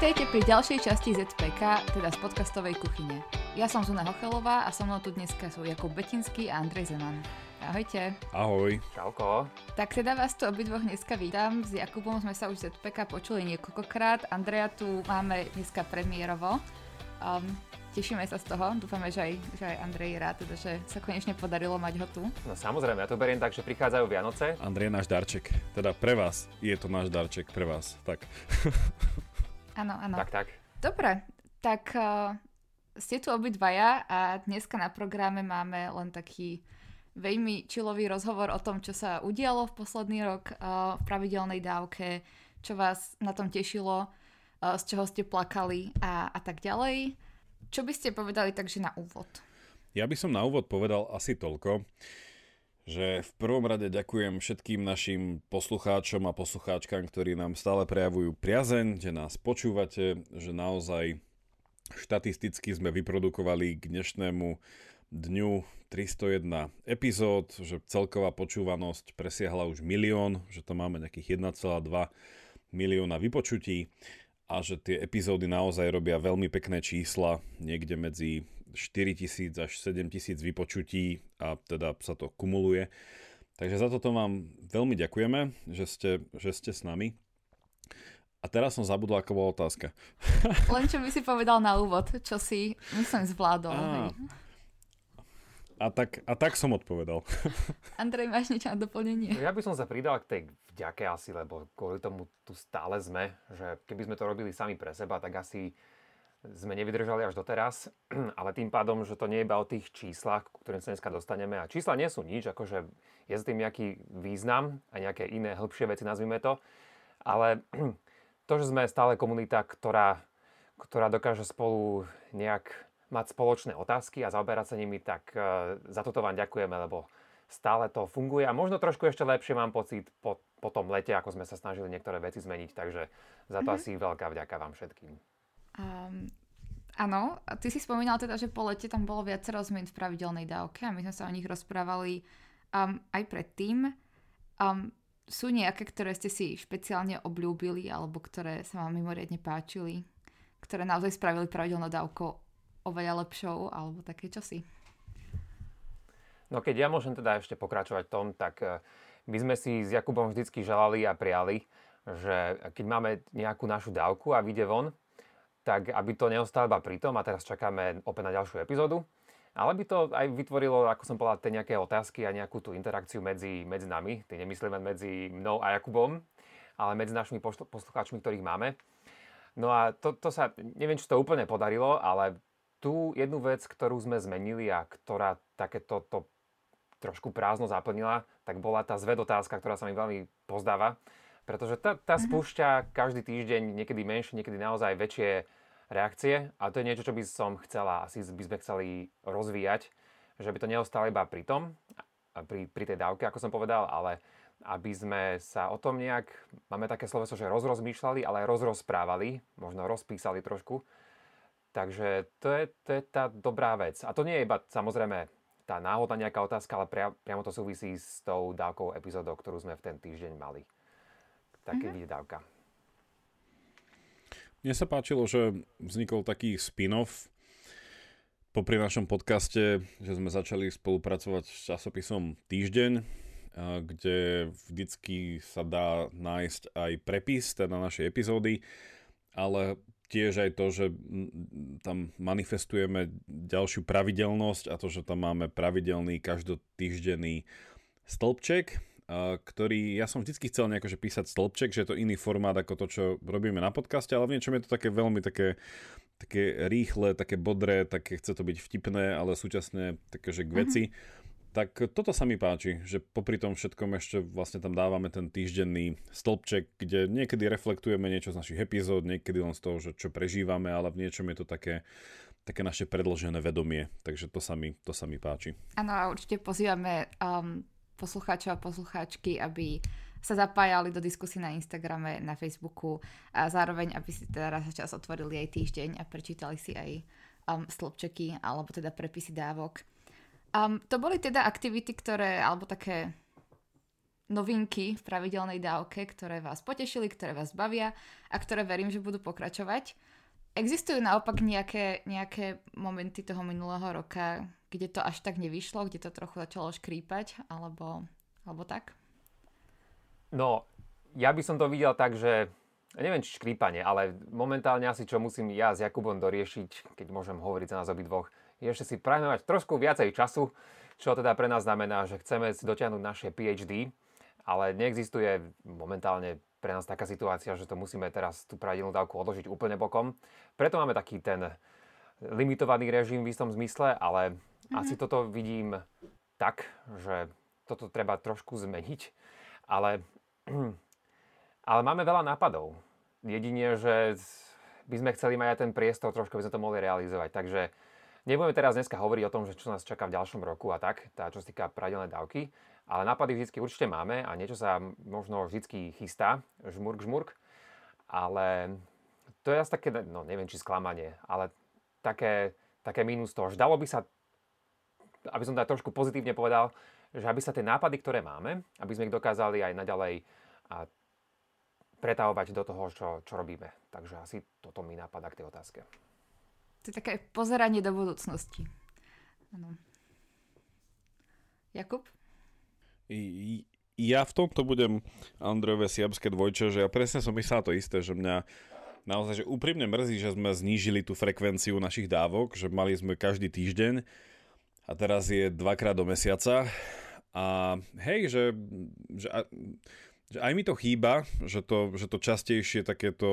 Vítajte pri ďalšej časti ZPK, teda z podcastovej kuchyne. Ja som Zuna Hochelová a so mnou tu dneska sú Jakub Betinský a Andrej Zeman. Ahojte. Ahoj. Čauko. Tak teda vás tu obidvoch dneska vítam. S Jakubom sme sa už ZPK počuli niekoľkokrát. Andreja tu máme dneska premiérovo. Um, tešíme sa z toho. Dúfame, že aj, že aj Andrej je rád, teda, že sa konečne podarilo mať ho tu. No samozrejme, ja to beriem tak, že prichádzajú Vianoce. Andrej je náš darček. Teda pre vás je to náš darček, pre vás. Tak. Áno, áno. Tak, tak. Dobre, tak uh, ste tu obidvaja a dneska na programe máme len taký veľmi čilový rozhovor o tom, čo sa udialo v posledný rok uh, v pravidelnej dávke, čo vás na tom tešilo, uh, z čoho ste plakali a, a tak ďalej. Čo by ste povedali takže na úvod? Ja by som na úvod povedal asi toľko, že v prvom rade ďakujem všetkým našim poslucháčom a poslucháčkam, ktorí nám stále prejavujú priazeň, že nás počúvate, že naozaj štatisticky sme vyprodukovali k dnešnému dňu 301 epizód, že celková počúvanosť presiahla už milión, že to máme nejakých 1,2 milióna vypočutí a že tie epizódy naozaj robia veľmi pekné čísla, niekde medzi 4000 až 7000 vypočutí a teda sa to kumuluje. Takže za toto vám veľmi ďakujeme, že ste, že ste s nami. A teraz som zabudol, ako bola otázka. Len čo by si povedal na úvod, čo si, myslím, zvládol. A, a, tak, a tak som odpovedal. Andrej, máš niečo na doplnenie? Ja by som sa pridal k tej vďake asi, lebo kvôli tomu tu stále sme, že keby sme to robili sami pre seba, tak asi sme nevydržali až doteraz, ale tým pádom, že to nie je iba o tých číslach, ktorým sa dneska dostaneme. A čísla nie sú nič, akože je s tým nejaký význam a nejaké iné hĺbšie veci, nazvime to. Ale to, že sme stále komunita, ktorá, ktorá dokáže spolu nejak mať spoločné otázky a zaoberať sa nimi, tak uh, za toto vám ďakujeme, lebo stále to funguje a možno trošku ešte lepšie mám pocit po, po tom lete, ako sme sa snažili niektoré veci zmeniť, takže za to mm-hmm. asi veľká vďaka vám všetkým. Um, áno, a ty si spomínal teda, že po lete tam bolo viacero zmien v pravidelnej dávke a my sme sa o nich rozprávali um, aj predtým. Um, sú nejaké, ktoré ste si špeciálne obľúbili alebo ktoré sa vám mimoriadne páčili? Ktoré naozaj spravili pravidelnú dávku oveľa lepšou alebo také čosi? No keď ja môžem teda ešte pokračovať tom, tak eh, my sme si s Jakubom vždycky želali a prijali, že keď máme nejakú našu dávku a vyjde von, tak aby to neostalo iba pri tom, a teraz čakáme opäť na ďalšiu epizódu, ale by to aj vytvorilo, ako som povedal, tie nejaké otázky a nejakú tú interakciu medzi, medzi nami, ty nemyslíme medzi mnou a Jakubom, ale medzi našimi poslucháčmi, ktorých máme. No a to, to sa, neviem, či to úplne podarilo, ale tú jednu vec, ktorú sme zmenili a ktorá takéto to trošku prázdno zaplnila, tak bola tá zved otázka, ktorá sa mi veľmi pozdáva pretože tá, tá mm-hmm. spúšťa každý týždeň, niekedy menšie, niekedy naozaj väčšie reakcie a to je niečo, čo by som chcela, asi by sme chceli rozvíjať, že by to neostalo iba pri tom, pri, pri tej dávke, ako som povedal, ale aby sme sa o tom nejak, máme také sloveso, že rozrozmýšľali, ale aj rozrozprávali, možno rozpísali trošku. Takže to je, to je tá dobrá vec. A to nie je iba samozrejme tá náhodná nejaká otázka, ale pria, priamo to súvisí s tou dávkou epizódou, ktorú sme v ten týždeň mali také mm-hmm. výdavka. Mne sa páčilo, že vznikol taký spin-off popri našom podcaste, že sme začali spolupracovať s časopisom Týždeň, kde vždycky sa dá nájsť aj prepis teda našej epizódy, ale tiež aj to, že tam manifestujeme ďalšiu pravidelnosť a to, že tam máme pravidelný každotýždenný stĺpček, ktorý, ja som vždy chcel nejako, že písať stĺpček, že je to iný formát ako to, čo robíme na podcaste, ale v niečom je to také veľmi také, také rýchle, také bodré, také chce to byť vtipné, ale súčasne také, že k veci. Mm-hmm. Tak toto sa mi páči, že popri tom všetkom ešte vlastne tam dávame ten týždenný stĺpček, kde niekedy reflektujeme niečo z našich epizód, niekedy len z toho, že čo prežívame, ale v niečom je to také, také naše predložené vedomie. Takže to sa mi, to sa mi páči. Áno a určite pozývame um, poslucháčov a poslucháčky, aby sa zapájali do diskusí na Instagrame, na Facebooku a zároveň, aby si teda čas otvorili aj týždeň a prečítali si aj um, slobčeky alebo teda prepisy dávok. Um, to boli teda aktivity, ktoré, alebo také novinky v pravidelnej dávke, ktoré vás potešili, ktoré vás bavia a ktoré verím, že budú pokračovať. Existujú naopak nejaké, nejaké momenty toho minulého roka, kde to až tak nevyšlo, kde to trochu začalo škrípať, alebo, alebo tak? No, ja by som to videl tak, že neviem, či škrípanie, ale momentálne asi čo musím ja s Jakubom doriešiť, keď môžem hovoriť za nás obidvoch, je ešte si prajme mať trošku viacej času, čo teda pre nás znamená, že chceme si dotiahnuť naše PhD, ale neexistuje momentálne pre nás taká situácia, že to musíme teraz tú pravidelnú dávku odložiť úplne bokom. Preto máme taký ten limitovaný režim v istom zmysle, ale. Asi toto vidím tak, že toto treba trošku zmeniť. Ale, ale máme veľa nápadov. Jedine, že by sme chceli mať aj ten priestor, trošku by sme to mohli realizovať. Takže nebudeme teraz dneska hovoriť o tom, že čo nás čaká v ďalšom roku a tak, tá, čo sa týka pravidelnej dávky, ale nápady vždy určite máme a niečo sa možno vždy chystá, žmurk, žmurk. Ale to je asi také, no neviem či sklamanie, ale také, také mínus toho, že dalo by sa, aby som teda trošku pozitívne povedal, že aby sa tie nápady, ktoré máme, aby sme ich dokázali aj naďalej a pretavovať do toho, čo, čo robíme. Takže asi toto mi napadá k tej otázke. To je také pozeranie do budúcnosti. Ano. Jakub? ja v tomto budem Andrejové siabské dvojče, že ja presne som myslel to isté, že mňa naozaj, že úprimne mrzí, že sme znížili tú frekvenciu našich dávok, že mali sme každý týždeň a teraz je dvakrát do mesiaca a hej, že, že, že aj mi to chýba, že to, že to častejšie takéto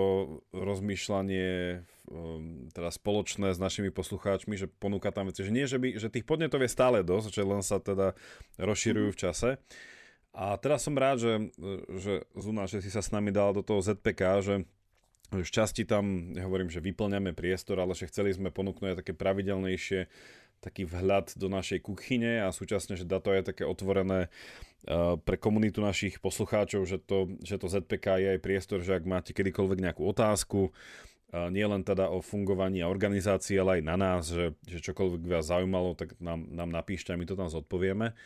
rozmýšľanie um, teda spoločné s našimi poslucháčmi, že ponúka tam veci, že nie, že, by, že tých podnetov je stále dosť, že len sa teda rozširujú v čase. A teraz som rád, že, že Zuna, že si sa s nami dal do toho ZPK, že v časti tam, nehovorím, že vyplňame priestor, ale že chceli sme ponúknuť také pravidelnejšie taký vhľad do našej kuchyne a súčasne, že dato je také otvorené uh, pre komunitu našich poslucháčov, že to, že to ZPK je aj priestor, že ak máte kedykoľvek nejakú otázku, uh, nie len teda o fungovaní a organizácii, ale aj na nás, že, že čokoľvek vás zaujímalo, tak nám, nám napíšte a my to tam zodpovieme.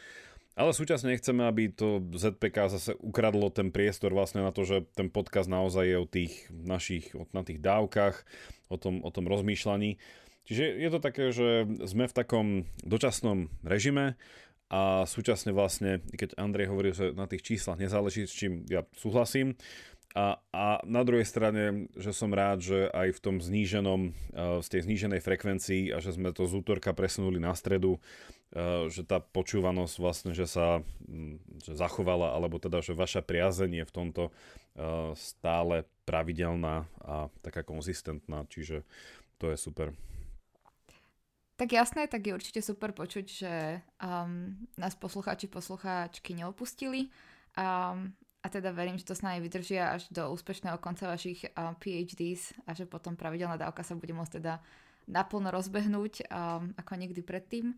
Ale súčasne nechceme, aby to ZPK zase ukradlo ten priestor vlastne na to, že ten podcast naozaj je o tých našich, na tých dávkach, o tom, o tom rozmýšľaní. Čiže je to také, že sme v takom dočasnom režime a súčasne vlastne, keď Andrej hovorí, že na tých číslach nezáleží, s čím ja súhlasím, a, a na druhej strane, že som rád, že aj v tom zníženom, z tej zníženej frekvencii a že sme to z útorka presunuli na stredu, že tá počúvanosť vlastne, že sa že zachovala, alebo teda, že vaša priazeň je v tomto stále pravidelná a taká konzistentná, čiže to je super. Tak jasné, tak je určite super počuť, že um, nás poslucháči, poslucháčky neopustili. Um, a teda verím, že to s nami vydržia až do úspešného konca vašich uh, PhDs a že potom pravidelná dávka sa bude môcť teda naplno rozbehnúť um, ako nikdy predtým.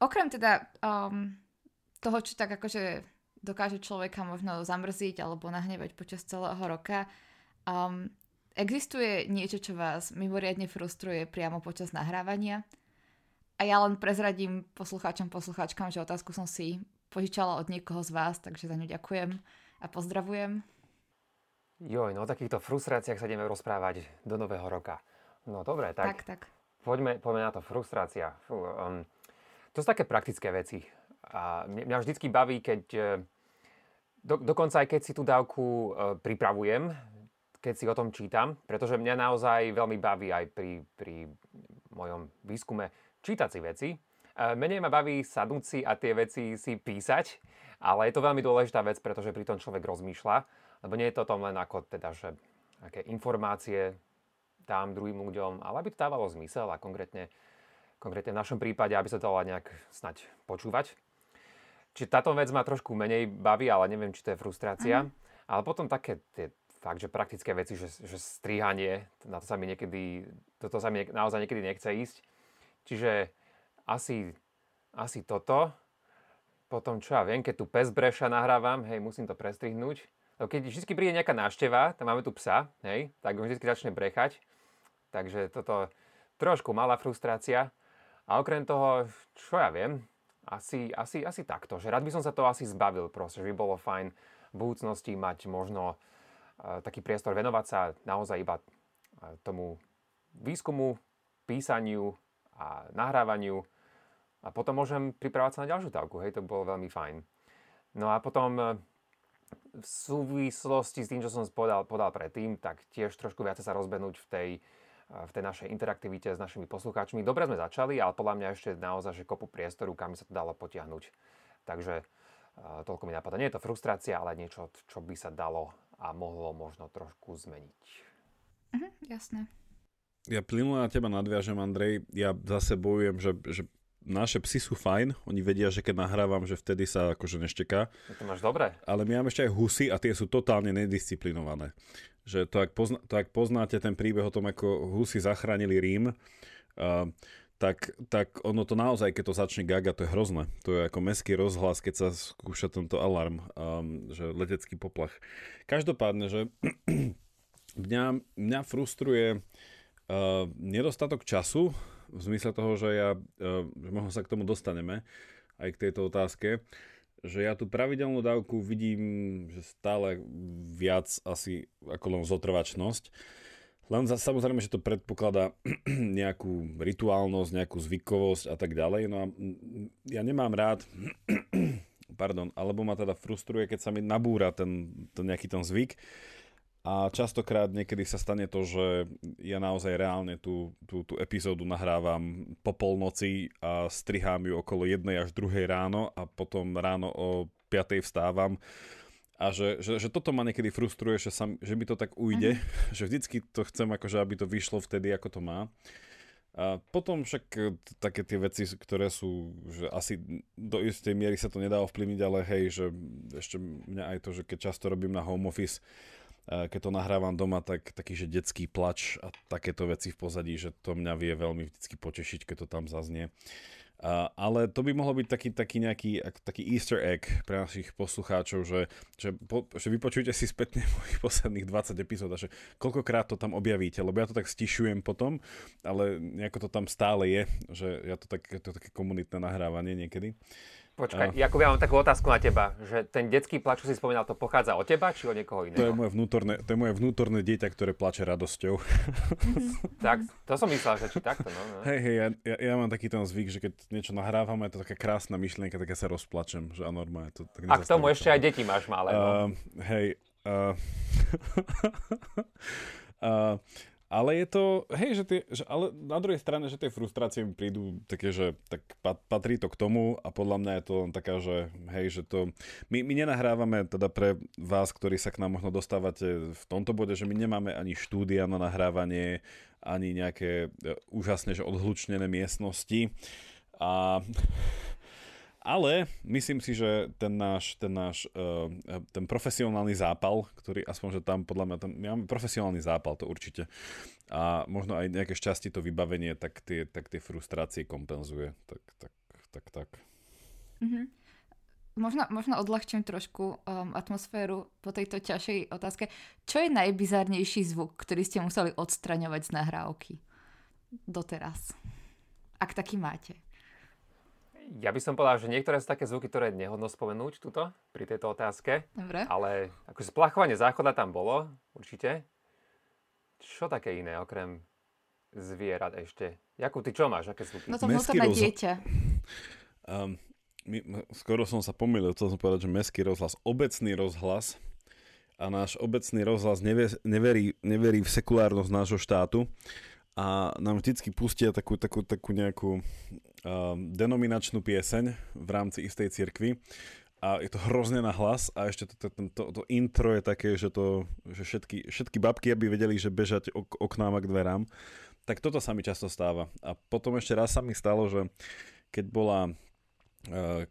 Okrem teda um, toho, čo tak akože dokáže človeka možno zamrziť alebo nahnevať počas celého roka, um, existuje niečo, čo vás mimoriadne frustruje priamo počas nahrávania? A ja len prezradím poslucháčom, poslucháčkam, že otázku som si požičala od niekoho z vás, takže za ňu ďakujem a pozdravujem. Joj, no o takýchto frustráciách sa ideme rozprávať do nového roka. No dobre, tak, tak, tak. Poďme, poďme na to. Frustrácia. Fú, um, to sú také praktické veci. A mňa, vždycky baví, keď... E, do, dokonca aj keď si tú dávku uh, pripravujem, keď si o tom čítam, pretože mňa naozaj veľmi baví aj pri, pri mojom výskume čítať si veci, Menej ma baví sadnúť si a tie veci si písať, ale je to veľmi dôležitá vec, pretože pri tom človek rozmýšľa, lebo nie je to tom len ako teda, že aké informácie dám druhým ľuďom, ale aby to dávalo zmysel a konkrétne, konkrétne v našom prípade, aby sa to dalo nejak snať počúvať. Čiže táto vec ma trošku menej baví, ale neviem, či to je frustrácia. Mm. Ale potom také tie fakt, že praktické veci, že, že strihanie, na to sa mi niekedy, toto sa mi naozaj niekedy nechce ísť. Čiže asi, asi toto. Potom čo ja viem, keď tu pes breša nahrávam, hej, musím to prestrihnúť. Lebo keď vždy príde nejaká návšteva, tam máme tu psa, hej, tak on vždy začne brechať. Takže toto trošku malá frustrácia. A okrem toho, čo ja viem, asi, asi, asi takto, že rád by som sa to asi zbavil proste, že by bolo fajn v budúcnosti mať možno taký priestor venovať sa naozaj iba tomu výskumu, písaniu a nahrávaniu a potom môžem pripravať sa na ďalšiu dávku, hej, to bolo veľmi fajn. No a potom uh, v súvislosti s tým, čo som podal, podal predtým, tak tiež trošku viacej sa rozbehnúť v tej v tej našej interaktivite s našimi poslucháčmi. Dobre sme začali, ale podľa mňa ešte naozaj, že kopu priestoru, kam sa to dalo potiahnuť. Takže toľko mi napadá. Nie je to frustrácia, ale niečo, čo by sa dalo a mohlo možno trošku zmeniť. Mhm, jasné. Ja plynulo na teba nadviažem, Andrej. Ja zase bojujem, že, že naše psy sú fajn, oni vedia, že keď nahrávam, že vtedy sa akože nešteká. To máš dobre. Ale my máme ešte aj husy a tie sú totálne nedisciplinované že to ak, pozna, to, ak poznáte ten príbeh o tom, ako Husi zachránili Rím, uh, tak, tak ono to naozaj, keď to začne gaga, to je hrozné. To je ako meský rozhlas, keď sa skúša tento alarm, um, že letecký poplach. Každopádne, že mňa, mňa frustruje uh, nedostatok času, v zmysle toho, že ja, uh, že možno sa k tomu dostaneme, aj k tejto otázke, že ja tú pravidelnú dávku vidím, že stále viac asi ako len zotrvačnosť. Len za, samozrejme, že to predpokladá nejakú rituálnosť, nejakú zvykovosť a tak ďalej. No a ja nemám rád, pardon, alebo ma teda frustruje, keď sa mi nabúra ten, ten nejaký ten zvyk, a častokrát niekedy sa stane to, že ja naozaj reálne tú, tú, tú epizódu nahrávam po polnoci a strihám ju okolo jednej až druhej ráno a potom ráno o 5 vstávam. A že, že, že toto ma niekedy frustruje, že, sa, že mi to tak ujde, uh-huh. že vždycky to chcem, akože, aby to vyšlo vtedy, ako to má. A potom však e, také tie veci, ktoré sú, že asi do istej miery sa to nedá ovplyvniť, ale hej, že ešte mňa aj to, že keď často robím na home office, keď to nahrávam doma, tak taký, že detský plač a takéto veci v pozadí, že to mňa vie veľmi vždycky potešiť, keď to tam zaznie. Uh, ale to by mohlo byť taký, taký nejaký taký easter egg pre našich poslucháčov, že, že, po, že vypočujte si spätne mojich posledných 20 epizód a že koľkokrát to tam objavíte, lebo ja to tak stišujem potom, ale nejako to tam stále je, že ja to, tak, to také komunitné nahrávanie niekedy. Počkaj. Jakub, ja mám takú otázku na teba, že ten detský plač, čo si spomínal, to pochádza od teba, či od niekoho iného? To je moje vnútorné, to je moje vnútorné dieťa, ktoré plače radosťou. tak, to som myslel, že či takto, no. no. Hej, hej, ja, ja, ja, mám taký ten zvyk, že keď niečo nahrávam, je to taká krásna myšlienka, tak ja sa rozplačem, že a normálne to tak A k tomu ešte aj deti máš malé, no. Uh, hej, uh, uh, Ale je to, hej, že tie, že, ale na druhej strane, že tie frustrácie mi prídu také, že tak patrí to k tomu a podľa mňa je to len taká, že hej, že to, my, my nenahrávame teda pre vás, ktorí sa k nám možno dostávate v tomto bode, že my nemáme ani štúdia na nahrávanie, ani nejaké e, úžasne, že odhlučnené miestnosti. A ale myslím si, že ten náš, ten náš uh, ten profesionálny zápal, ktorý aspoň, že tam podľa mňa, tam, my máme profesionálny zápal, to určite. A možno aj nejaké šťastie to vybavenie, tak tie, tak tie frustrácie kompenzuje. Tak, tak, tak, tak. Mm-hmm. Možno, možno odľahčím trošku um, atmosféru po tejto ťažšej otázke. Čo je najbizarnejší zvuk, ktorý ste museli odstraňovať z nahrávky doteraz? Ak taký máte. Ja by som povedal, že niektoré sú také zvuky, ktoré je nehodno spomenúť tuto, pri tejto otázke. Dobre. Ale akože splachovanie záchoda tam bolo, určite. Čo také iné, okrem zvierat ešte? Jakub, ty čo máš? Aké zvuky? No to vnútorné roz... dieťa. Um, my, skoro som sa pomýlil, chcel som povedať, že mestský rozhlas, obecný rozhlas a náš obecný rozhlas nevie, neverí, neverí v sekulárnosť nášho štátu a nám vždycky pustia takú, takú, takú nejakú denominačnú pieseň v rámci istej cirkvi a je to hrozne na hlas a ešte to, to, to, to intro je také, že, to, že všetky, všetky babky, aby vedeli, že bežať ok, oknám a k dverám. Tak toto sa mi často stáva. A potom ešte raz sa mi stalo, že keď bola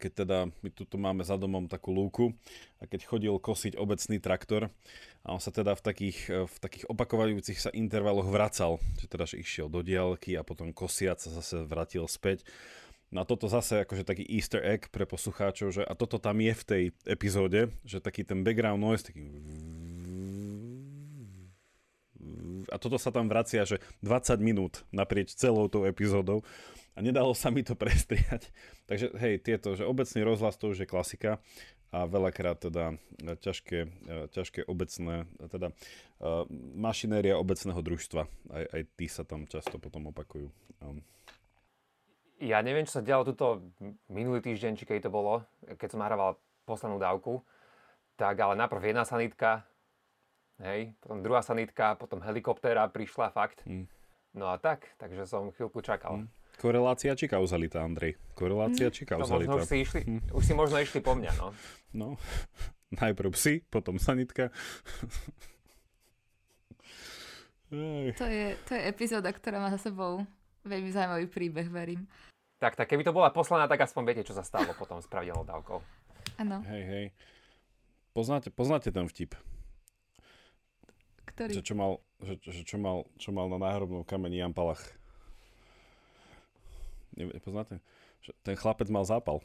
keď teda my tu máme za domom takú lúku a keď chodil kosiť obecný traktor a on sa teda v takých, eh, v takých opakovajúcich sa intervaloch vracal, že teda že išiel do diálky a potom kosiac sa zase vratil späť. Na toto zase akože taký easter egg pre poslucháčov, že a toto tam je v tej epizóde, že taký ten background noise, taký a toto sa tam vracia, že 20 minút naprieč celou tou epizódou a nedalo sa mi to prestriať. Takže hej, tieto, že obecný rozhlas to už je klasika a veľakrát teda ťažké, ťažké obecné, teda mašinéria obecného družstva, aj, aj tí sa tam často potom opakujú. Ja neviem, čo sa dialo tuto minulý týždeň, či keď to bolo, keď som nahrával poslednú dávku, tak ale najprv jedna sanitka, hej, potom druhá sanitka, potom helikoptéra prišla fakt. Mm. No a tak, takže som chvíľku čakal. Mm. Korelácia či kauzalita, Andrej? Korelácia či kauzalita? No, možno už, si išli, hm. už si možno išli po mňa, no. No, najprv psi, potom sanitka. to, je, to je epizóda, ktorá má za sebou veľmi zaujímavý príbeh, verím. Tak, tak keby to bola posledná, tak aspoň viete, čo sa stalo potom s pravidelnou dávkou. Áno. Hej, hej. Poznáte, poznáte ten vtip? Ktorý? Že čo mal, že, že čo mal, čo mal na náhrobnom kameni Jan Palach. Nepoznáte? Ten chlapec mal zápal.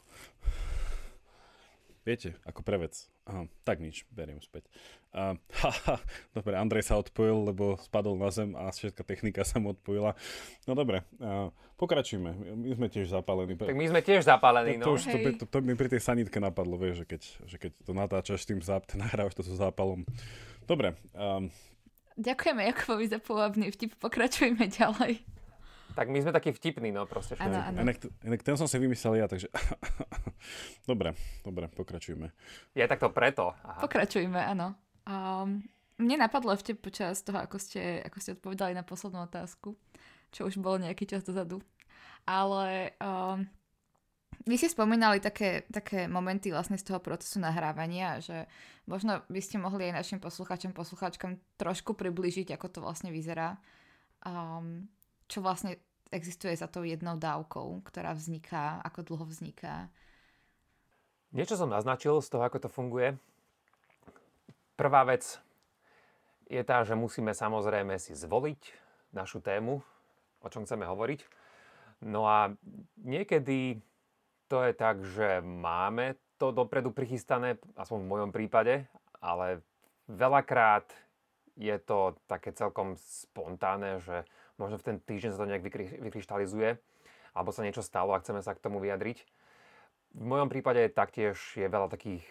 Viete, ako prevec. Aha, tak nič, beriem späť. Uh, haha, dobre, Andrej sa odpojil, lebo spadol na zem a všetká technika sa mu odpojila. No dobre, uh, pokračujme. My sme tiež zapálení. Tak my sme tiež zapálení, no. To, to, to, to, to mi pri tej sanitke napadlo, vieš, že keď, že keď to natáčaš tým záp, nahrávaš to so zápalom. Dobre. Um, Ďakujeme Jakubovi za pôvabný vtip, pokračujme ďalej. Tak my sme takí vtipní, no proste. Ano, ano. Inak, inak ten som si vymyslel ja, takže... dobre, dobre, pokračujme. Je tak to preto. Aha. Pokračujme, áno. Um, mne napadlo ešte počas toho, ako ste, ako ste odpovedali na poslednú otázku, čo už bolo nejaký čas dozadu. Ale um, vy ste spomínali také, také momenty vlastne z toho procesu nahrávania, že možno by ste mohli aj našim poslucháčom, poslucháčkam trošku približiť, ako to vlastne vyzerá. Um, čo vlastne existuje za tou jednou dávkou, ktorá vzniká, ako dlho vzniká? Niečo som naznačil z toho, ako to funguje. Prvá vec je tá, že musíme samozrejme si zvoliť našu tému, o čom chceme hovoriť. No a niekedy to je tak, že máme to dopredu prichystané, aspoň v mojom prípade, ale veľakrát je to také celkom spontánne, že možno v ten týždeň sa to nejak vykry, vykryštalizuje, alebo sa niečo stalo a chceme sa k tomu vyjadriť. V mojom prípade taktiež je veľa takých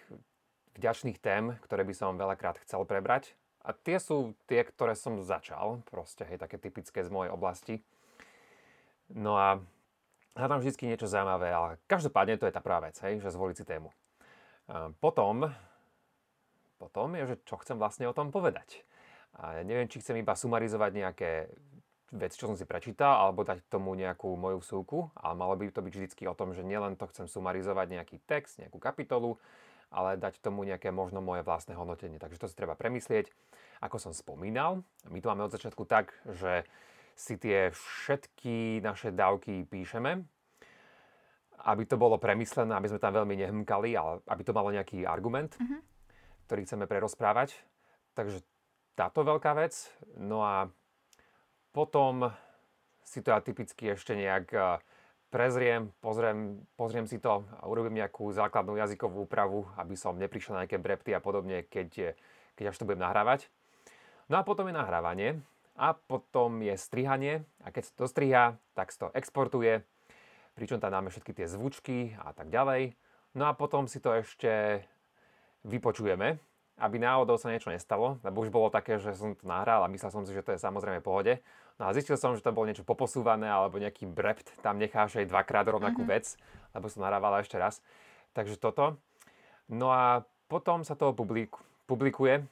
vďačných tém, ktoré by som veľakrát chcel prebrať. A tie sú tie, ktoré som začal, proste, hej, také typické z mojej oblasti. No a hľadám vždy niečo zaujímavé, ale každopádne to je tá prvá vec, hej, že zvoliť si tému. Potom, potom je, že čo chcem vlastne o tom povedať. A neviem, či chcem iba sumarizovať nejaké vec, čo som si prečítal, alebo dať tomu nejakú moju vsúku, ale malo by to byť vždy o tom, že nielen to chcem sumarizovať nejaký text, nejakú kapitolu, ale dať tomu nejaké možno moje vlastné hodnotenie. Takže to si treba premyslieť. Ako som spomínal, my to máme od začiatku tak, že si tie všetky naše dávky píšeme, aby to bolo premyslené, aby sme tam veľmi nehmkali, ale aby to malo nejaký argument, uh-huh. ktorý chceme prerozprávať. Takže táto veľká vec. No a potom si to ja typicky ešte nejak eh, prezriem, pozriem, pozriem si to a urobím nejakú základnú jazykovú úpravu, aby som neprišiel na nejaké brepty a podobne, keď, keď až to budem nahrávať. No a potom je nahrávanie a potom je strihanie a keď sa to striha, tak sa to exportuje, pričom tam dáme všetky tie zvučky a tak ďalej. No a potom si to ešte vypočujeme, aby náhodou sa niečo nestalo, lebo už bolo také, že som to nahral a myslel som si, že to je samozrejme v pohode. No a zistil som, že tam bolo niečo poposúvané alebo nejaký brept, tam necháš aj dvakrát rovnakú mm-hmm. vec, lebo som nahrávala ešte raz. Takže toto. No a potom sa to publik- publikuje,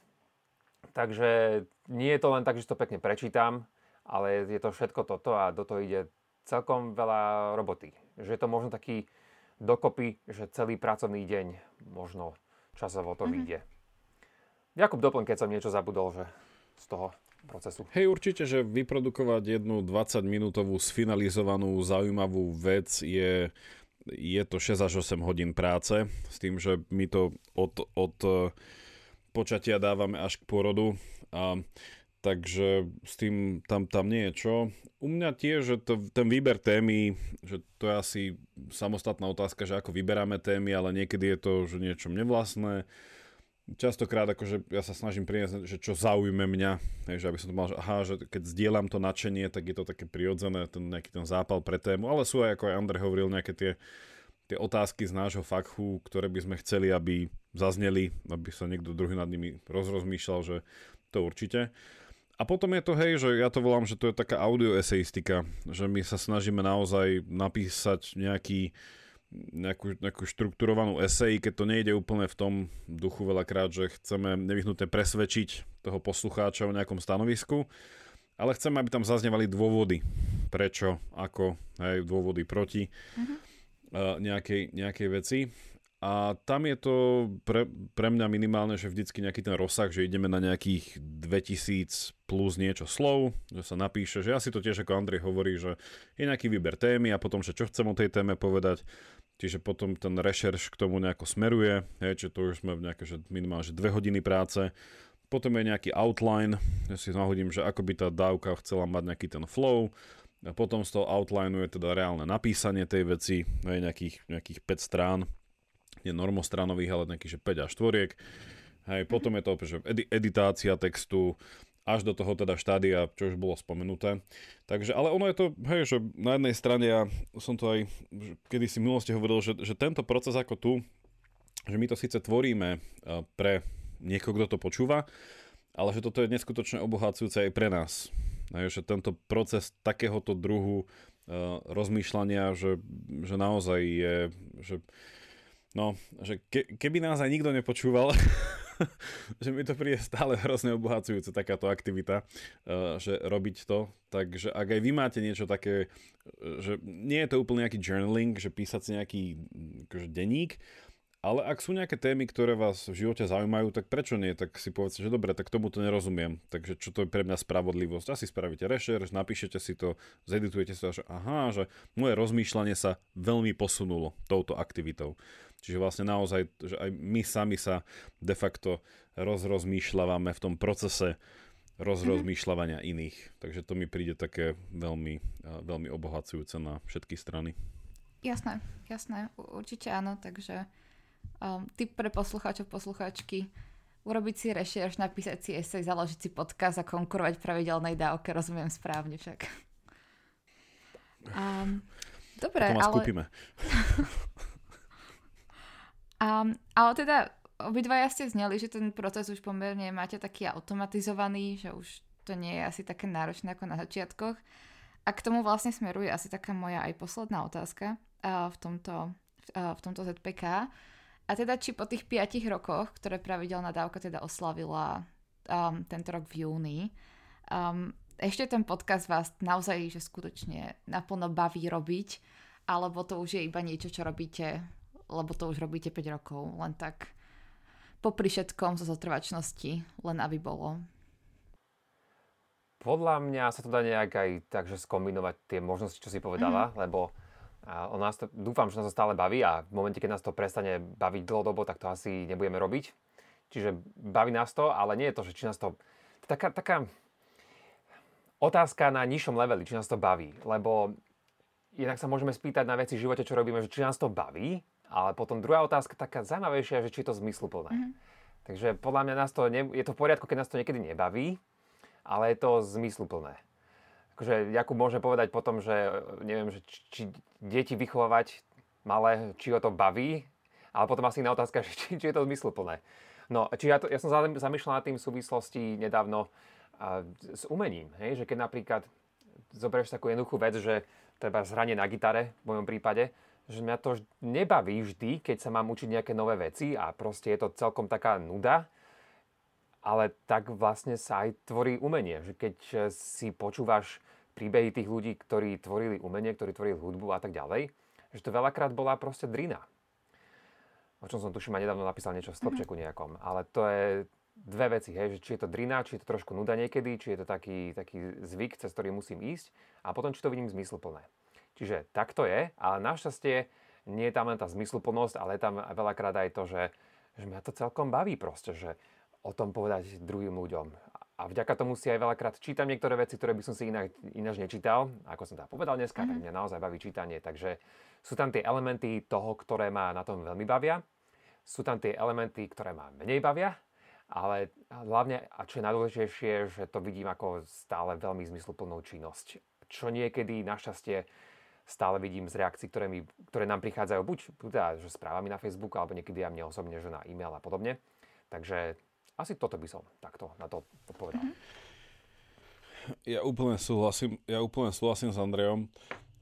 takže nie je to len tak, že to pekne prečítam, ale je to všetko toto a do toho ide celkom veľa roboty. Že je to možno taký dokopy, že celý pracovný deň možno časovo to mm-hmm. vyjde. Jakub, doplň, keď som niečo zabudol, že z toho procesu. Hej, určite, že vyprodukovať jednu 20-minútovú sfinalizovanú zaujímavú vec je, je to 6 až 8 hodín práce, s tým, že my to od, od eh, počatia dávame až k porodu. A, takže s tým tam, tam nie je čo. U mňa tiež, že to, ten výber témy, že to je asi samostatná otázka, že ako vyberáme témy, ale niekedy je to že niečo nevlastné častokrát akože ja sa snažím priniesť, že čo zaujme mňa, že aby som to mal, že aha, že keď zdieľam to nadšenie, tak je to také prirodzené, ten nejaký ten zápal pre tému, ale sú aj, ako aj Andrej hovoril, nejaké tie, tie otázky z nášho fakchu, ktoré by sme chceli, aby zazneli, aby sa niekto druhý nad nimi rozrozmýšľal, že to určite. A potom je to, hej, že ja to volám, že to je taká audioeseistika, že my sa snažíme naozaj napísať nejaký, nejakú, nejakú štrukturovanú esej, keď to nejde úplne v tom duchu veľakrát, že chceme nevyhnutne presvedčiť toho poslucháča o nejakom stanovisku, ale chceme, aby tam zaznievali dôvody, prečo, ako, aj dôvody proti uh-huh. nejakej, nejakej veci. A tam je to pre, pre mňa minimálne, že vždycky nejaký ten rozsah, že ideme na nejakých 2000 plus niečo slov, že sa napíše, že ja si to tiež ako Andrej hovorí, že je nejaký výber témy a potom, že čo chcem o tej téme povedať, čiže potom ten rešerš k tomu nejako smeruje, hej, čiže to už sme v nejaké, že minimálne že dve hodiny práce, potom je nejaký outline, ja si nahodím, že ako by tá dávka chcela mať nejaký ten flow, a potom z toho outlineu je teda reálne napísanie tej veci, hej, nejakých, nejakých 5 strán, nie normostranových, ale nejakých, že 5 až 4. Hej, potom je to opäť, že edi- editácia textu, až do toho teda štádia, čo už bolo spomenuté. Takže, ale ono je to, hej, že na jednej strane ja som to aj kedy si v minulosti hovoril, že, že tento proces ako tu, že my to síce tvoríme pre niekoho, kto to počúva, ale že toto je neskutočne obohacujúce aj pre nás. Hej, že tento proces takéhoto druhu uh, rozmýšľania, že, že naozaj je, že No, že ke, keby nás aj nikto nepočúval, že mi to príde stále hrozne obohacujúce takáto aktivita, uh, že robiť to. Takže ak aj vy máte niečo také, eh, že nie je to úplne nejaký journaling, že písať si nejaký akože denník, ale ak sú nejaké témy, ktoré vás v živote zaujímajú, tak prečo nie? Tak si povedzte, že dobre, tak tomu to nerozumiem. Takže čo to je pre mňa spravodlivosť? Asi spravíte rešerš, napíšete si to, zeditujete to, že aha, že moje rozmýšľanie sa veľmi posunulo touto aktivitou. Čiže vlastne naozaj, že aj my sami sa de facto rozrozmýšľavame v tom procese rozrozmýšľavania mm-hmm. iných. Takže to mi príde také veľmi, veľmi obohacujúce na všetky strany. Jasné, jasné, určite áno, takže um, tip pre poslucháčov, poslucháčky, urobiť si rešerš, napísať si esej, založiť si podcast a konkurovať pravidelnej dávke, rozumiem správne však. Um, dobre, ale... Skúpime. um, ale teda obidvaja ste zneli, že ten proces už pomerne máte taký automatizovaný, že už to nie je asi také náročné ako na začiatkoch. A k tomu vlastne smeruje asi taká moja aj posledná otázka uh, v, tomto, uh, v tomto ZPK. A teda či po tých 5 rokoch, ktoré pravidelná dávka teda oslavila um, tento rok v júni, um, ešte ten podcast vás naozaj že skutočne naplno baví robiť, alebo to už je iba niečo, čo robíte, lebo to už robíte 5 rokov, len tak popri všetkom zo zotrvačnosti, len aby bolo. Podľa mňa sa to dá nejak aj takže skombinovať tie možnosti, čo si povedala, mm-hmm. lebo a on nás to, dúfam, že nás to stále baví a v momente, keď nás to prestane baviť dlhodobo, tak to asi nebudeme robiť. Čiže baví nás to, ale nie je to, že či nás to... Taká, taká otázka na nižšom leveli, či nás to baví. Lebo inak sa môžeme spýtať na veci v živote, čo robíme, že či nás to baví, ale potom druhá otázka taká zaujímavejšia, že či je to zmysluplné. Mm-hmm. Takže podľa mňa nás to ne, je to v poriadku, keď nás to niekedy nebaví, ale je to zmysluplné akože Jakub môže povedať potom, že neviem, že či, či deti vychovávať malé, či ho to baví, ale potom asi iná otázka, či, či je to zmysluplné. No, či ja, to, ja som zamýšľal nad tým v súvislosti nedávno a, s umením, hej? že keď napríklad zoberieš takú jednoduchú vec, že treba zhranie na gitare, v mojom prípade, že mňa to nebaví vždy, keď sa mám učiť nejaké nové veci a proste je to celkom taká nuda, ale tak vlastne sa aj tvorí umenie. Že keď si počúvaš príbehy tých ľudí, ktorí tvorili umenie, ktorí tvorili hudbu a tak ďalej, že to veľakrát bola proste drina. O čom som tuším a nedávno napísal niečo v stĺpčeku mhm. nejakom. Ale to je dve veci, hej, že či je to drina, či je to trošku nuda niekedy, či je to taký, taký zvyk, cez ktorý musím ísť a potom či to vidím zmysluplné. Čiže tak to je, ale našťastie nie je tam len tá zmysluplnosť, ale je tam veľakrát aj to, že, že mňa to celkom baví proste, že o tom povedať druhým ľuďom. A vďaka tomu si aj veľakrát čítam niektoré veci, ktoré by som si inak, ináč nečítal. Ako som teda povedal dneska, mm-hmm. tak mňa naozaj baví čítanie. Takže sú tam tie elementy toho, ktoré ma na tom veľmi bavia. sú tam tie elementy, ktoré ma menej bavia, ale hlavne, a čo je najdôležitejšie, že to vidím ako stále veľmi zmysluplnú činnosť. Čo niekedy našťastie stále vidím z reakcií, ktoré, mi, ktoré nám prichádzajú buď teda, že správami na Facebook, alebo niekedy aj mne osobne, že na e-mail a podobne. Takže asi toto by som takto na to odpovedal. Ja úplne súhlasím, ja úplne súhlasím s Andrejom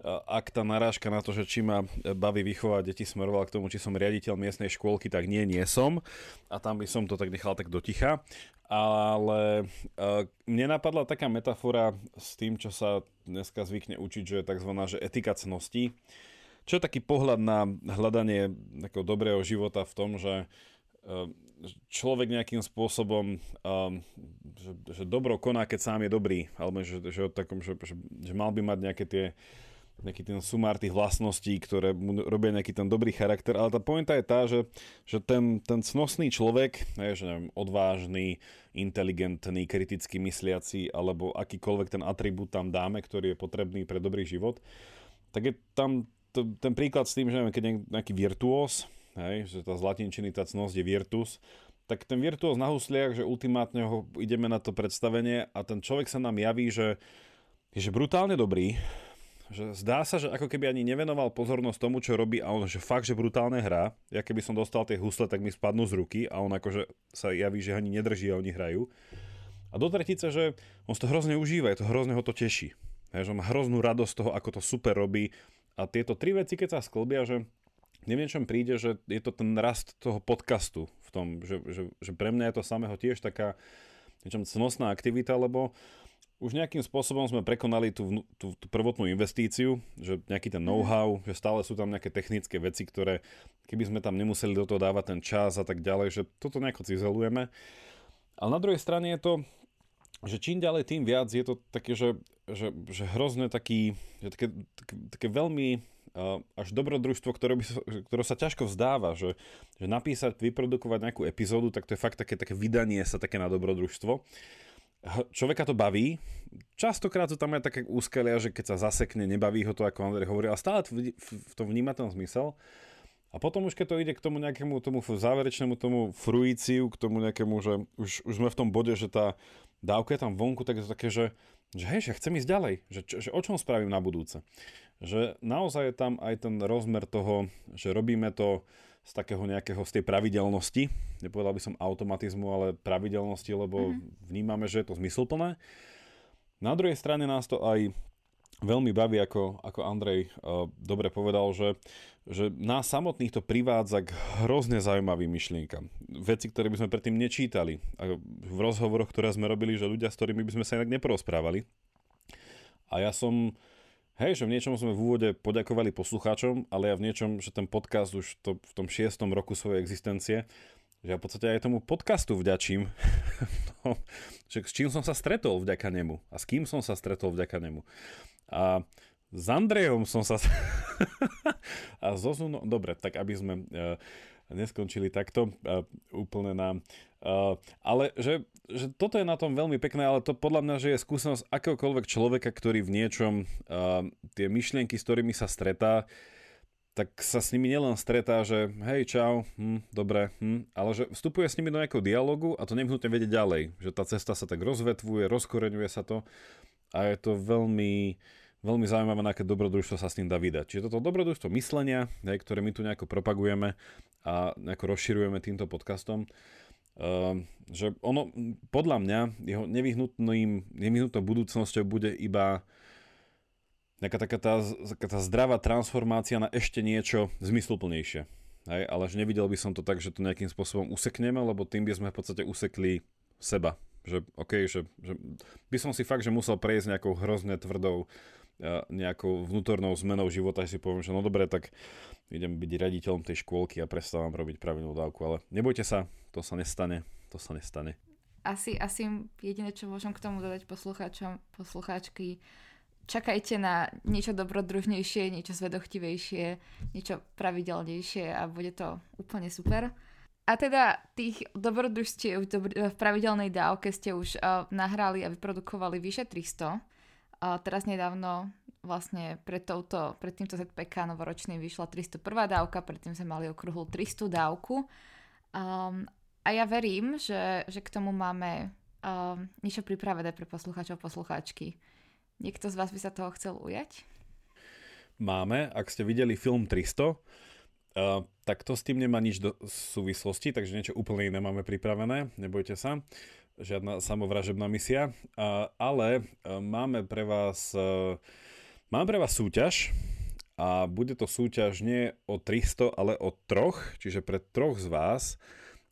ak tá narážka na to, že či ma baví vychovať deti smerovala k tomu, či som riaditeľ miestnej škôlky, tak nie, nie som. A tam by som to tak nechal tak doticha. Ale uh, mne napadla taká metafora s tým, čo sa dneska zvykne učiť, že je tzv. Že etika cností. Čo je taký pohľad na hľadanie dobrého života v tom, že uh, človek nejakým spôsobom, um, že, že dobro koná, keď sám je dobrý, alebo že, že, že, že, že mal by mať nejaké tie nejaký ten sumár tých vlastností, ktoré mu robia nejaký ten dobrý charakter, ale tá pointa je tá, že, že ten, ten cnosný človek, je, že neviem, odvážny, inteligentný, kriticky mysliaci, alebo akýkoľvek ten atribút tam dáme, ktorý je potrebný pre dobrý život, tak je tam to, ten príklad s tým, že neviem, keď nejaký virtuós, hej, že tá z latinčiny tá cnosť je virtus, tak ten virtuós na husliach, že ultimátne ho ideme na to predstavenie a ten človek sa nám javí, že je brutálne dobrý, že zdá sa, že ako keby ani nevenoval pozornosť tomu, čo robí a on, že fakt, že brutálne hra. Ja keby som dostal tie husle, tak mi spadnú z ruky a on akože sa javí, že ani nedrží a oni hrajú. A do tretice, že on to hrozne užíva, je to hrozne ho to teší. Hej, že má hroznú radosť toho, ako to super robí. A tieto tri veci, keď sa sklbia, že neviem, čom príde, že je to ten rast toho podcastu v tom, že, že, že pre mňa je to samého tiež taká niečom cnostná aktivita, lebo už nejakým spôsobom sme prekonali tú, tú, tú prvotnú investíciu, že nejaký ten know-how, že stále sú tam nejaké technické veci, ktoré keby sme tam nemuseli do toho dávať ten čas a tak ďalej, že toto nejako cizelujeme. Ale na druhej strane je to, že čím ďalej, tým viac je to také, že, že, že hrozne taký, že také, také, také veľmi uh, až dobrodružstvo, ktoré, by, ktoré sa ťažko vzdáva, že, že napísať, vyprodukovať nejakú epizódu, tak to je fakt také, také vydanie sa také na dobrodružstvo človeka to baví. Častokrát sú tam aj také úskalia, že keď sa zasekne, nebaví ho to, ako Andrej hovorí, ale stále v tom vníma ten zmysel. A potom už keď to ide k tomu nejakému tomu záverečnému tomu fruíciu, k tomu nejakému, že už, už sme v tom bode, že tá dávka je tam vonku, tak je to také, že, že hej, že chcem ísť ďalej, že, čo, že o čom spravím na budúce. Že naozaj je tam aj ten rozmer toho, že robíme to z takého nejakého, z tej pravidelnosti, nepovedal by som automatizmu, ale pravidelnosti, lebo mm-hmm. vnímame, že je to zmysluplné. Na druhej strane nás to aj veľmi baví, ako, ako Andrej uh, dobre povedal, že, že nás samotných to privádza k hrozne zaujímavým myšlienkam. Veci, ktoré by sme predtým nečítali. A v rozhovoroch, ktoré sme robili, že ľudia, s ktorými by sme sa inak neporozprávali. A ja som Hej, že v niečom sme v úvode poďakovali poslucháčom, ale ja v niečom, že ten podcast už to, v tom šiestom roku svojej existencie, že ja v podstate aj tomu podcastu vďačím, no, že s čím som sa stretol vďaka nemu a s kým som sa stretol vďaka nemu. A s Andrejom som sa... a so no, Dobre, tak aby sme uh, neskončili takto úplne Uh, ale že, že toto je na tom veľmi pekné, ale to podľa mňa, že je skúsenosť akéhokoľvek človeka, ktorý v niečom tie myšlienky, s ktorými sa stretá, tak sa s nimi nielen stretá, že hej, čau, hm, dobre, hm, ale že vstupuje s nimi do nejakého dialogu a to nevyhnutne vedieť ďalej, že tá cesta sa tak rozvetvuje, rozkoreňuje sa to a je to veľmi, veľmi zaujímavé, na aké dobrodružstvo sa s tým dá vydať. Čiže toto dobrodružstvo myslenia, hej, ktoré my tu nejako propagujeme a nejako rozširujeme týmto podcastom, Ehm, že ono, podľa mňa, jeho nevyhnutným, nevyhnutnou budúcnosťou bude iba nejaká taká tá, taká tá zdravá transformácia na ešte niečo zmysluplnejšie. Hej, ale že nevidel by som to tak, že to nejakým spôsobom usekneme, lebo tým by sme v podstate usekli seba. Že, okay, že, že by som si fakt, že musel prejsť nejakou hrozne tvrdou nejakou vnútornou zmenou života si poviem, že no dobre, tak idem byť raditeľom tej škôlky a prestávam robiť pravidelnú dávku, ale nebojte sa, to sa nestane, to sa nestane. Asi, asi jediné, čo môžem k tomu dodať poslucháčom, poslucháčky, čakajte na niečo dobrodružnejšie, niečo zvedochtivejšie, niečo pravidelnejšie a bude to úplne super. A teda tých dobrodružstiev v pravidelnej dávke ste už uh, nahrali a vyprodukovali vyše 300 A teraz nedávno vlastne pred, touto, pred týmto ZPK novoročným vyšla 301. dávka, predtým sme mali okruhlu 300 dávku. Um, a ja verím, že, že k tomu máme um, niečo pripravené pre poslucháčov poslucháčky. Niekto z vás by sa toho chcel ujať? Máme, ak ste videli film 300, Uh, tak to s tým nemá nič do súvislosti, takže niečo úplne iné máme pripravené, nebojte sa, žiadna samovražebná misia, ale uh, máme pre vás uh, mám pre vás súťaž. A bude to súťaž nie o 300, ale o troch, čiže pre troch z vás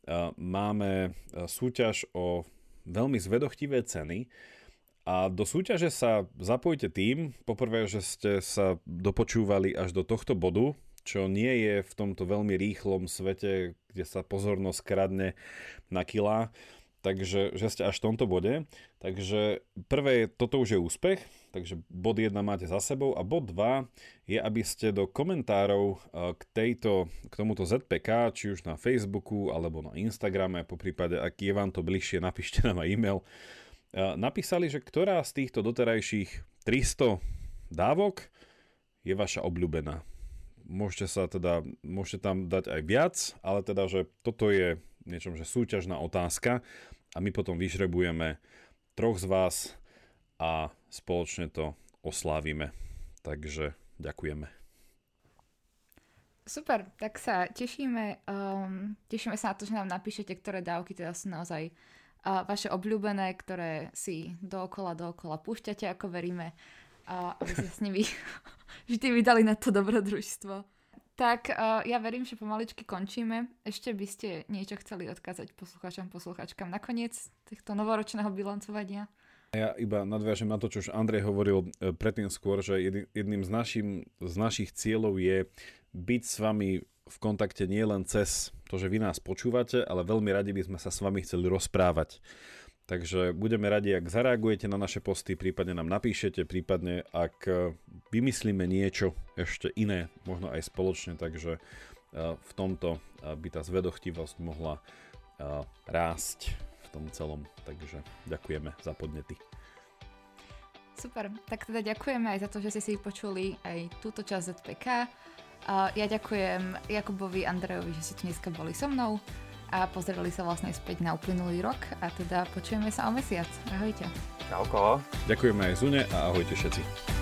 uh, máme súťaž o veľmi zvedochtivé ceny, a do súťaže sa zapojte tým, poprvé, že ste sa dopočúvali až do tohto bodu, čo nie je v tomto veľmi rýchlom svete, kde sa pozornosť kradne na kilá, takže že ste až v tomto bode. Takže prvé, toto už je úspech, takže bod 1 máte za sebou a bod 2 je, aby ste do komentárov eh, k, tejto, k tomuto ZPK, či už na Facebooku alebo na Instagrame, po prípade, ak je vám to bližšie, napíšte nám aj e-mail, napísali, že ktorá z týchto doterajších 300 dávok je vaša obľúbená. Môžete sa teda, môžete tam dať aj viac, ale teda, že toto je niečom, že súťažná otázka a my potom vyžrebujeme troch z vás a spoločne to oslávime. Takže ďakujeme. Super, tak sa tešíme, um, tešíme sa na to, že nám napíšete, ktoré dávky teda sú naozaj a vaše obľúbené, ktoré si dookola, dookola púšťate, ako veríme, a aby ste s nimi vždy vydali na to dobrodružstvo. Tak uh, ja verím, že pomaličky končíme. Ešte by ste niečo chceli odkázať poslucháčom, poslucháčkam nakoniec týchto novoročného bilancovania? Ja iba nadviažem na to, čo už Andrej hovoril e, predtým skôr, že jedným z, našim, z našich cieľov je byť s vami v kontakte nie len cez to, že vy nás počúvate, ale veľmi radi by sme sa s vami chceli rozprávať. Takže budeme radi, ak zareagujete na naše posty, prípadne nám napíšete, prípadne ak e, vymyslíme niečo ešte iné, možno aj spoločne, takže e, v tomto e, by tá zvedochtivosť mohla rásť v tom celom. Takže ďakujeme za podnety. Super, tak teda ďakujeme aj za to, že ste si počuli aj túto časť ZPK. Ja ďakujem Jakubovi Andrejovi, že si tu dneska boli so mnou a pozreli sa vlastne späť na uplynulý rok a teda počujeme sa o mesiac. Ahojte. Čauko. Ďakujeme aj Zune a ahojte všetci.